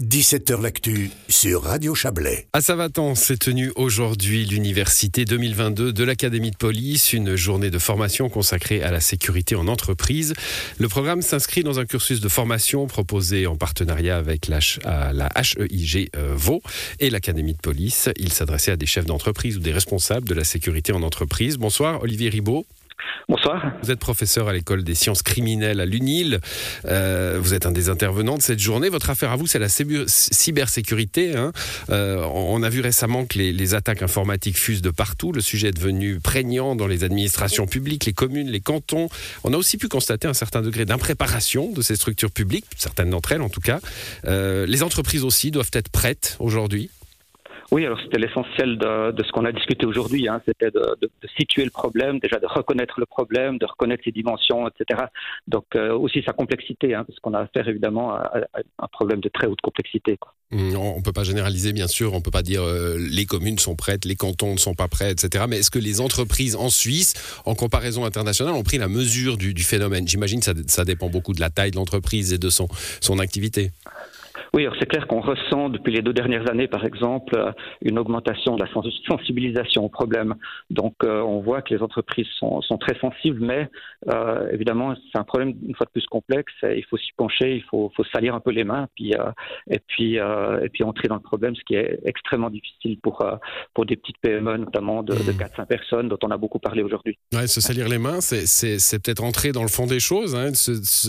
17h L'actu sur Radio Chablais. À Savatan s'est tenue aujourd'hui l'Université 2022 de l'Académie de police, une journée de formation consacrée à la sécurité en entreprise. Le programme s'inscrit dans un cursus de formation proposé en partenariat avec la, HEIG euh, Vaud et l'Académie de police. Il s'adressait à des chefs d'entreprise ou des responsables de la sécurité en entreprise. Bonsoir Olivier Ribaud. Bonsoir. Vous êtes professeur à l'école des sciences criminelles à l'UNIL. Euh, vous êtes un des intervenants de cette journée. Votre affaire à vous, c'est la cybersécurité. Hein. Euh, on a vu récemment que les, attaques informatiques fusent de partout. Le sujet est devenu prégnant dans les administrations publiques, les communes, les cantons. On a aussi pu constater un certain degré d'impréparation de ces structures publiques, certaines d'entre elles en tout cas. Euh, les entreprises aussi doivent être prêtes aujourd'hui. Oui, alors c'était l'essentiel de, ce qu'on a discuté aujourd'hui. Hein. C'était de, situer le problème, déjà de reconnaître le problème, de reconnaître ses dimensions, etc. Donc euh, aussi sa complexité, hein, parce qu'on a affaire évidemment à, un problème de très haute complexité. Mmh, on ne peut pas généraliser, bien sûr. On ne peut pas dire euh, les communes sont prêtes, les cantons ne sont pas prêts, etc. Mais est-ce que les entreprises en Suisse, en comparaison internationale, ont pris la mesure du, phénomène? J'imagine que ça, dépend beaucoup de la taille de l'entreprise et de son activité. Oui, c'est clair qu'on ressent depuis les deux dernières années, par exemple, euh, une augmentation de la sensibilisation au problème. Donc, euh, on voit que les entreprises sont, sont très sensibles, mais euh, évidemment, c'est un problème une fois de plus complexe. Il faut s'y pencher, il faut, faut salir un peu les mains, puis, euh, et puis et puis entrer dans le problème, ce qui est extrêmement difficile pour pour des petites PME, notamment de, de 4-5 mmh. personnes, dont on a beaucoup parlé aujourd'hui. Ouais, se salir les mains, c'est peut-être entrer dans le fond des choses. Hein,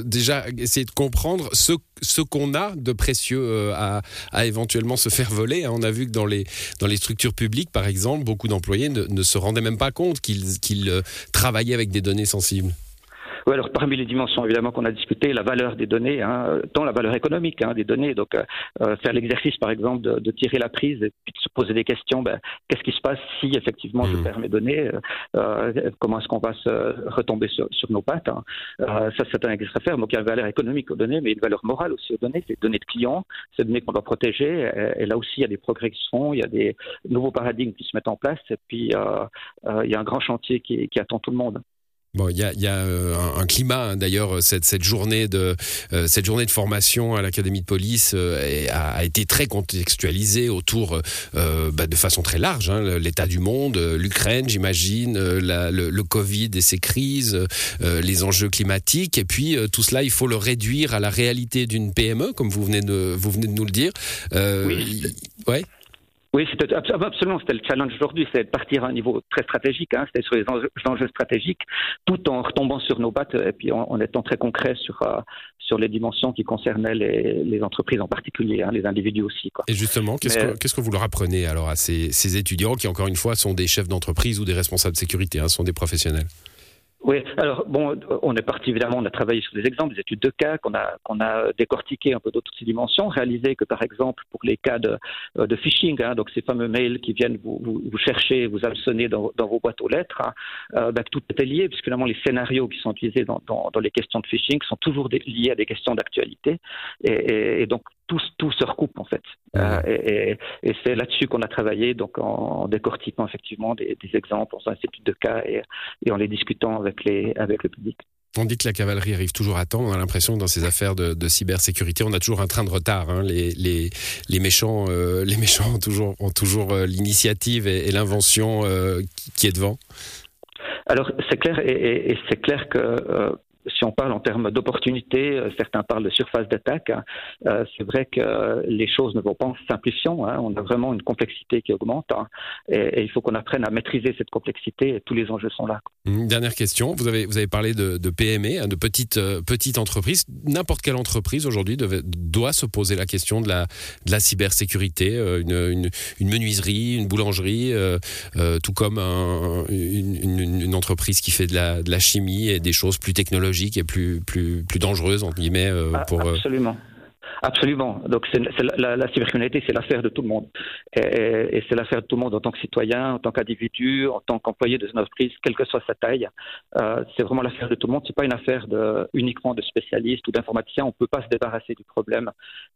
déjà, essayer de comprendre ce ce qu'on a de précieux euh, à, éventuellement se faire voler. Hein. On a vu que dans les, dans les structures publiques, par exemple, beaucoup d'employés ne, se rendaient même pas compte qu'ils euh, travaillaient avec des données sensibles. Oui, alors parmi les dimensions évidemment qu'on a discuté, la valeur des données, hein, tant la valeur économique hein, des données. Donc euh, euh, faire l'exercice par exemple de, de, tirer la prise et puis de se poser des questions. Ben, qu'est-ce qui se passe si effectivement je mmh. perds mes données euh, Comment est-ce qu'on va se retomber sur, sur nos pattes hein. euh, Ça c'est un exercice à faire. Donc il y a une valeur économique aux données, mais une valeur morale aussi aux données. Les données de clients, ces données qu'on doit protéger. Et, et, là aussi il y a des progrès qui se font, il y a des nouveaux paradigmes qui se mettent en place. Et puis euh, il y a un grand chantier qui, qui attend tout le monde. Bon, il y a, y a euh, un, climat hein, d'ailleurs cette, cette journée de euh, cette journée de formation à l'académie de police euh, a, été très contextualisée autour bah, de façon très large hein, l'état du monde, l'Ukraine, j'imagine, le, le, Covid et ses crises, les enjeux climatiques et puis tout cela il faut le réduire à la réalité d'une PME comme vous venez de vous venez de nous le dire. oui. Ouais. Oui, c'était absolument, c'était le challenge aujourd'hui, c'est de partir à un niveau très stratégique, hein, c'était sur les enjeux, stratégiques, tout en retombant sur nos pattes et puis en, étant très concret sur euh, sur les dimensions qui concernaient les, les entreprises en particulier, hein, les individus aussi. Quoi. Et justement, qu'est-ce que qu'est-ce que vous leur apprenez alors à ces, ces étudiants qui, encore une fois, sont des chefs d'entreprise ou des responsables de sécurité, hein, sont des professionnels? Oui, alors bon, on est parti évidemment, on a travaillé sur des exemples, des études de cas qu'on a qu'on a décortiqué un peu d'autres dimensions, réalisé que par exemple pour les cas de, phishing, hein, donc ces fameux mails qui viennent vous, vous, chercher, vous hameçonner dans, vos boîtes aux lettres, hein, euh, ben, tout est lié puisque finalement les scénarios qui sont utilisés dans, dans, les questions de phishing sont toujours liés à des questions d'actualité et, donc tout, tout se recoupe en fait. Euh, et, et c'est là-dessus qu'on a travaillé, donc en, décortiquant effectivement des, des exemples, en faisant des études de cas et, et en les discutant avec, les, avec le public. On dit que la cavalerie arrive toujours à temps. On a l'impression que dans ces affaires de, de, cybersécurité, on a toujours un train de retard. Hein. Les, les, les, méchants, euh, les méchants ont toujours, ont toujours euh, l'initiative et, et l'invention qui, qui, est devant. Alors c'est clair et, et c'est clair que euh, si on parle en termes d'opportunités, euh, certains parlent de surface d'attaque. Hein. Euh, c'est vrai que les choses ne vont pas en simplifiant. Hein. On a vraiment une complexité qui augmente hein. et, il faut qu'on apprenne à maîtriser cette complexité et tous les enjeux sont là. Une dernière question. Vous avez, vous avez parlé de, de PME, de petites, euh, petites entreprises. N'importe quelle entreprise aujourd'hui doit se poser la question de la, de la cybersécurité. Une, une, une menuiserie, une boulangerie, tout comme un, une, une, entreprise qui fait de la, de la chimie et des choses plus technologiques et plus, plus, plus dangereuse, entre guillemets, euh, ah, pour... Euh, absolument. Absolument. Donc la, cybercriminalité, c'est l'affaire de tout le monde. Et, c'est l'affaire de tout le monde en tant que citoyen, en tant qu'individu, en tant qu'employé de une entreprise, quelle que soit sa taille. Euh, c'est vraiment l'affaire de tout le monde. C'est pas une affaire uniquement de spécialistes ou d'informaticiens. On peut pas se débarrasser du problème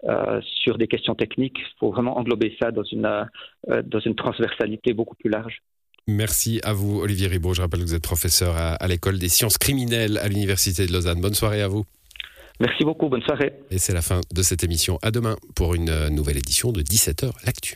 euh, sur des questions techniques. Il faut vraiment englober ça dans une, euh, dans une transversalité beaucoup plus large. Merci à vous, Olivier Ribaud. Je rappelle que vous êtes professeur à l'école des sciences criminelles à l'Université de Lausanne. Bonne soirée à vous. Merci beaucoup, bonne soirée. Et c'est la fin de cette émission. À demain pour une nouvelle édition de 17h L'Actu.